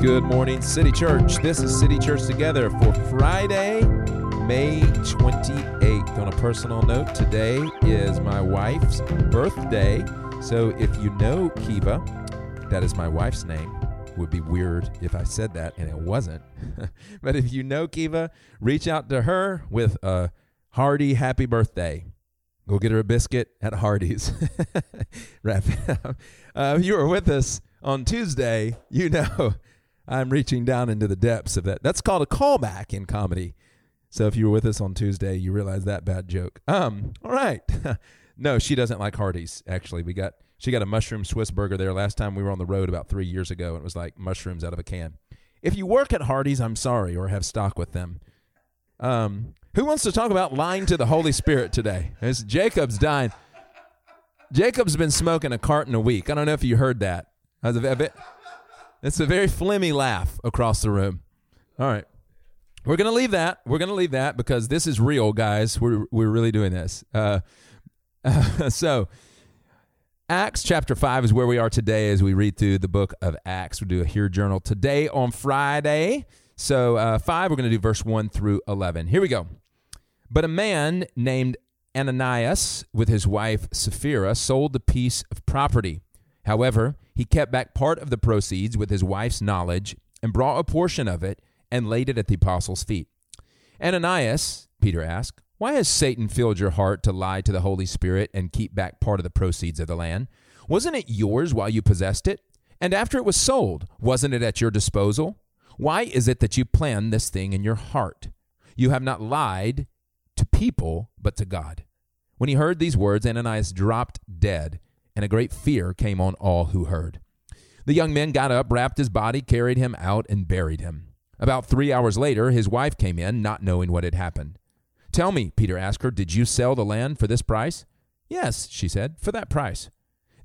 Good morning, City Church. This is City Church Together for Friday, May 28th. On a personal note, today is my wife's birthday. So if you know Kiva, that is my wife's name. Would be weird if I said that and it wasn't. but if you know Kiva, reach out to her with a hearty happy birthday. Go get her a biscuit at Hardee's. Wrap it up. Uh, if you were with us on Tuesday, you know I'm reaching down into the depths of that. That's called a callback in comedy. So if you were with us on Tuesday, you realize that bad joke. Um, all right. no, she doesn't like Hardee's. Actually, we got she got a mushroom Swiss burger there last time we were on the road about three years ago, and it was like mushrooms out of a can. If you work at Hardee's, I'm sorry, or have stock with them. Um, who wants to talk about lying to the Holy Spirit today? It's Jacob's dying. Jacob's been smoking a carton a week. I don't know if you heard that. It's a very flimmy laugh across the room. All right. We're going to leave that. We're going to leave that because this is real, guys. We're, we're really doing this. Uh, uh, so, Acts chapter 5 is where we are today as we read through the book of Acts. We'll do a Hear Journal today on Friday. So, uh, 5, we're going to do verse 1 through 11. Here we go. But a man named Ananias, with his wife Sapphira, sold a piece of property. However, he kept back part of the proceeds with his wife's knowledge and brought a portion of it and laid it at the apostles' feet. Ananias, Peter asked, why has Satan filled your heart to lie to the Holy Spirit and keep back part of the proceeds of the land? Wasn't it yours while you possessed it? And after it was sold, wasn't it at your disposal? Why is it that you planned this thing in your heart? You have not lied to people, but to God. When he heard these words, Ananias dropped dead, and a great fear came on all who heard. The young men got up, wrapped his body, carried him out, and buried him. About three hours later, his wife came in, not knowing what had happened. Tell me, Peter asked her, did you sell the land for this price? Yes, she said, for that price.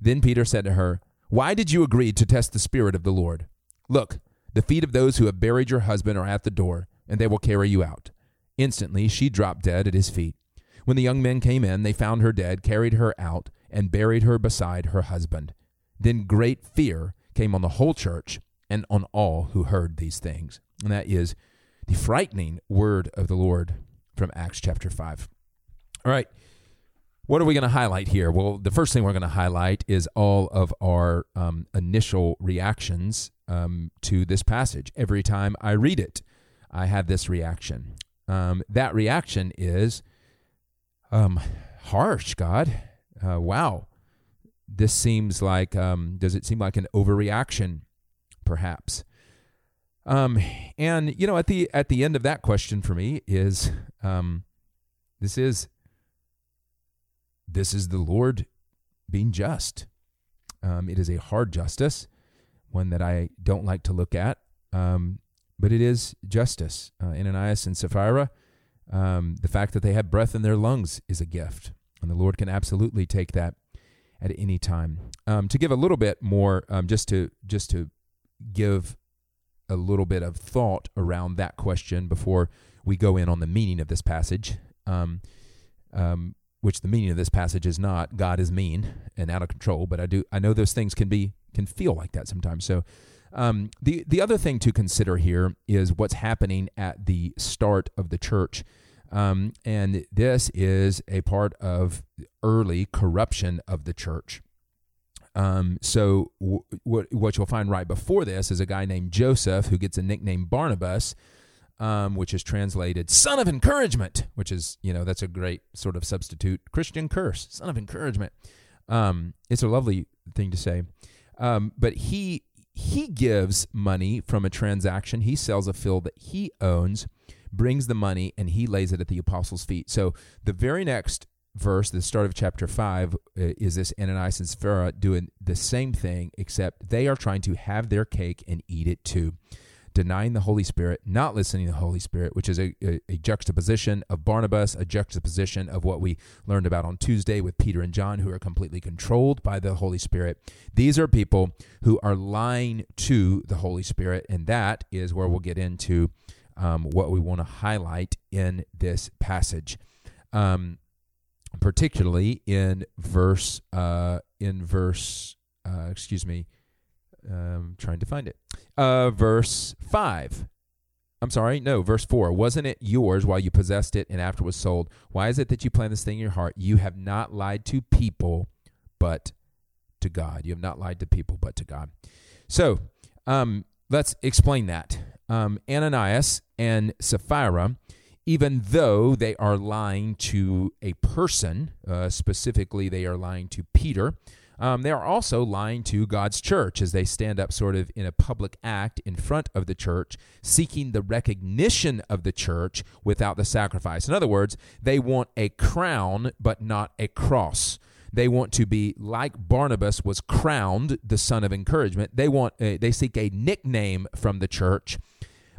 Then Peter said to her, Why did you agree to test the Spirit of the Lord? Look, the feet of those who have buried your husband are at the door, and they will carry you out. Instantly she dropped dead at his feet. When the young men came in, they found her dead, carried her out, and buried her beside her husband. Then great fear came on the whole church and on all who heard these things. And that is the frightening word of the Lord from Acts chapter 5. All right. What are we going to highlight here? Well, the first thing we're going to highlight is all of our um, initial reactions um, to this passage. Every time I read it, I have this reaction. Um, that reaction is um, harsh, God. Uh, wow. This seems like, um, does it seem like an overreaction, perhaps? Um, and you know, at the at the end of that question for me is, um, this is this is the Lord being just. Um, it is a hard justice, one that I don't like to look at, um, but it is justice. Uh, Ananias and Sapphira, um, the fact that they have breath in their lungs is a gift, and the Lord can absolutely take that at any time. Um, to give a little bit more, um, just to just to give a little bit of thought around that question before we go in on the meaning of this passage. Um, um, which the meaning of this passage is not God is mean and out of control, but I do I know those things can be can feel like that sometimes. So um, the the other thing to consider here is what's happening at the start of the church, um, and this is a part of early corruption of the church. Um, so w- what what you'll find right before this is a guy named Joseph who gets a nickname Barnabas, um, which is translated "son of encouragement," which is you know that's a great sort of substitute Christian curse, son of encouragement. Um, it's a lovely thing to say, um, but he he gives money from a transaction. He sells a field that he owns, brings the money, and he lays it at the apostles' feet. So the very next verse, the start of chapter 5, uh, is this Ananias and Sapphira doing the same thing, except they are trying to have their cake and eat it too. Denying the Holy Spirit, not listening to the Holy Spirit, which is a, a, a juxtaposition of Barnabas, a juxtaposition of what we learned about on Tuesday with Peter and John, who are completely controlled by the Holy Spirit. These are people who are lying to the Holy Spirit, and that is where we'll get into um, what we want to highlight in this passage. Um, particularly in verse uh, in verse uh, excuse me um, trying to find it. Uh, verse 5. I'm sorry, no, verse 4. Wasn't it yours while you possessed it and after was sold? Why is it that you plan this thing in your heart? You have not lied to people, but to God. You have not lied to people, but to God. So um, let's explain that. Um, Ananias and Sapphira, even though they are lying to a person, uh, specifically, they are lying to Peter um, they are also lying to God's church as they stand up sort of in a public act in front of the church, seeking the recognition of the church without the sacrifice. In other words, they want a crown, but not a cross. They want to be like Barnabas was crowned the son of encouragement. They want a, they seek a nickname from the church,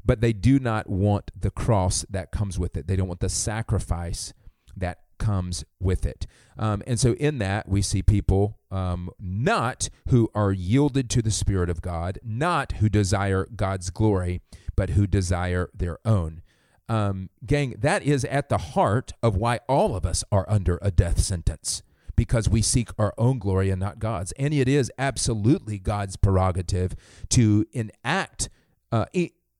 but they do not want the cross that comes with it. They don't want the sacrifice that comes with it. Um, and so, in that, we see people um, not who are yielded to the Spirit of God, not who desire God's glory, but who desire their own. Um, gang, that is at the heart of why all of us are under a death sentence because we seek our own glory and not God's. And it is absolutely God's prerogative to enact uh,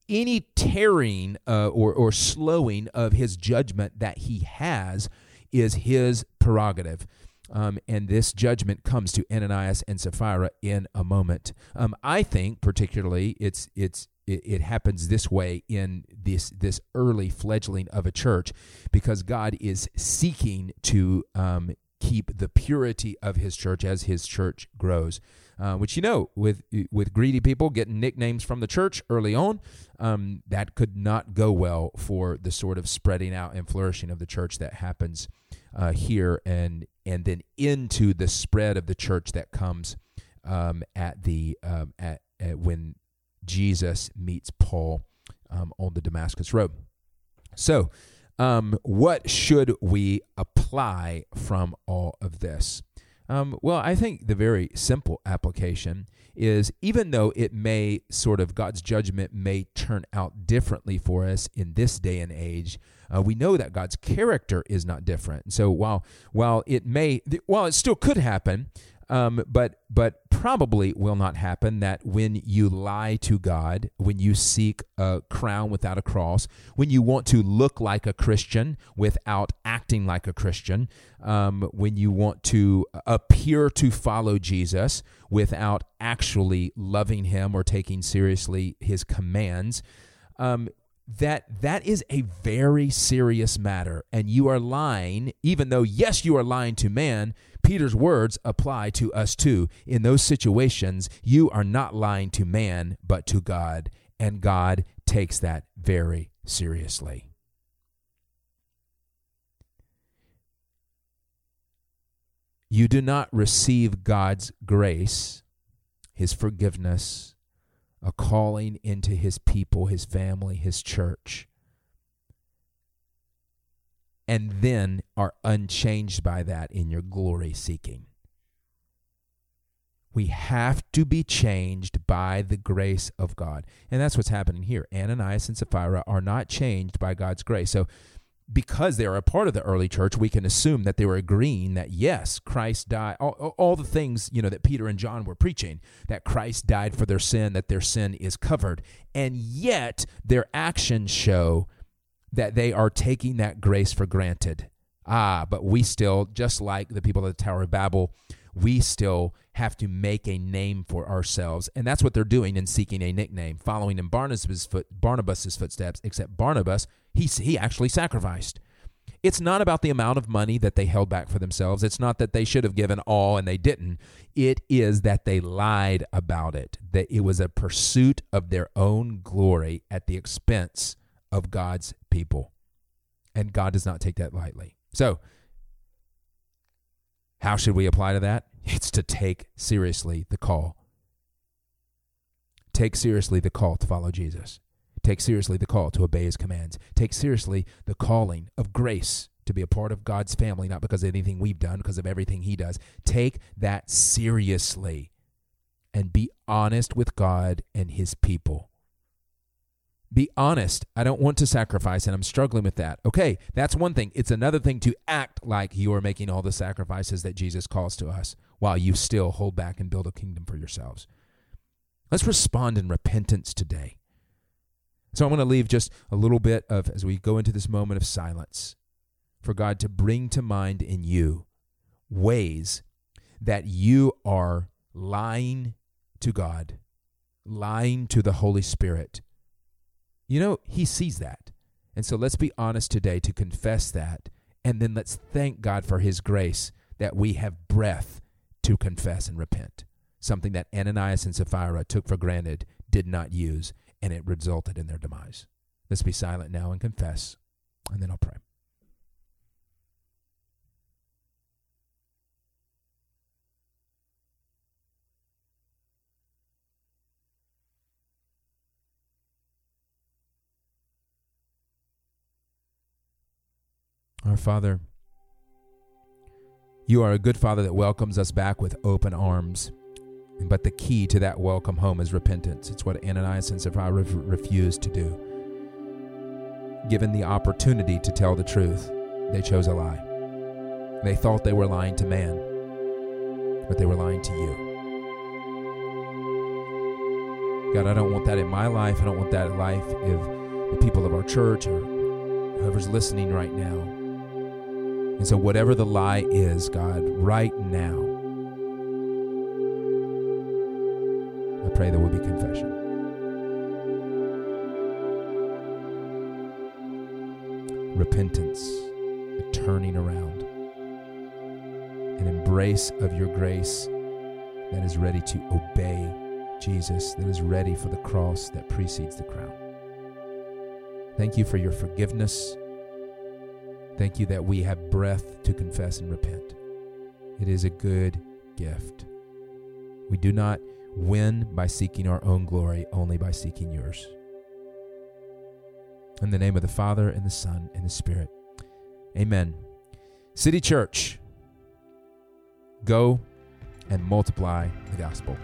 any tearing uh, or, or slowing of his judgment that he has is his prerogative. Um, and this judgment comes to Ananias and Sapphira in a moment. Um, I think, particularly, it's it's it, it, happens this way in this this early fledgling of a church, because God is seeking to um, keep the purity of His church as His church grows. Uh, which you know, with with greedy people getting nicknames from the church early on, um, that could not go well for the sort of spreading out and flourishing of the church that happens uh, here and and then into the spread of the church that comes um, at the um, at, at, when Jesus meets Paul um, on the Damascus Road. So, um, what should we apply from all of this? Um, well, I think the very simple application is even though it may sort of God's judgment may turn out differently for us in this day and age, uh, we know that God's character is not different. So while while it may, while it still could happen, um, but but probably will not happen that when you lie to God, when you seek a crown without a cross, when you want to look like a Christian without acting like a Christian, um, when you want to appear to follow Jesus without actually loving Him or taking seriously His commands. Um, that that is a very serious matter and you are lying even though yes you are lying to man peter's words apply to us too. In those situations you are not lying to man but to god and god takes that very seriously. You do not receive god's grace his forgiveness a calling into his people, his family, his church, and then are unchanged by that in your glory seeking. We have to be changed by the grace of God. And that's what's happening here. Ananias and Sapphira are not changed by God's grace. So because they are a part of the early church, we can assume that they were agreeing that yes, Christ died. All, all, the things you know that Peter and John were preaching that Christ died for their sin, that their sin is covered, and yet their actions show that they are taking that grace for granted. Ah, but we still, just like the people of the Tower of Babel, we still have to make a name for ourselves. And that's what they're doing in seeking a nickname, following in Barnabas's, foot, Barnabas's footsteps, except Barnabas, he, he actually sacrificed. It's not about the amount of money that they held back for themselves. It's not that they should have given all and they didn't. It is that they lied about it, that it was a pursuit of their own glory at the expense of God's people. And God does not take that lightly. So, how should we apply to that? It's to take seriously the call. Take seriously the call to follow Jesus. Take seriously the call to obey his commands. Take seriously the calling of grace to be a part of God's family, not because of anything we've done, because of everything he does. Take that seriously and be honest with God and his people. Be honest. I don't want to sacrifice, and I'm struggling with that. Okay, that's one thing. It's another thing to act like you are making all the sacrifices that Jesus calls to us while you still hold back and build a kingdom for yourselves. Let's respond in repentance today. So I'm going to leave just a little bit of, as we go into this moment of silence, for God to bring to mind in you ways that you are lying to God, lying to the Holy Spirit. You know, He sees that. And so let's be honest today to confess that. And then let's thank God for His grace that we have breath to confess and repent. Something that Ananias and Sapphira took for granted, did not use, and it resulted in their demise. Let's be silent now and confess, and then I'll pray. Our Father, you are a good Father that welcomes us back with open arms. But the key to that welcome home is repentance. It's what Ananias and Sapphira refused to do. Given the opportunity to tell the truth, they chose a lie. They thought they were lying to man, but they were lying to you. God, I don't want that in my life. I don't want that in life of the people of our church or whoever's listening right now. And so, whatever the lie is, God, right now, I pray there will be confession. Repentance, a turning around, an embrace of your grace that is ready to obey Jesus, that is ready for the cross that precedes the crown. Thank you for your forgiveness. Thank you that we have breath to confess and repent. It is a good gift. We do not win by seeking our own glory, only by seeking yours. In the name of the Father, and the Son, and the Spirit. Amen. City Church, go and multiply the gospel.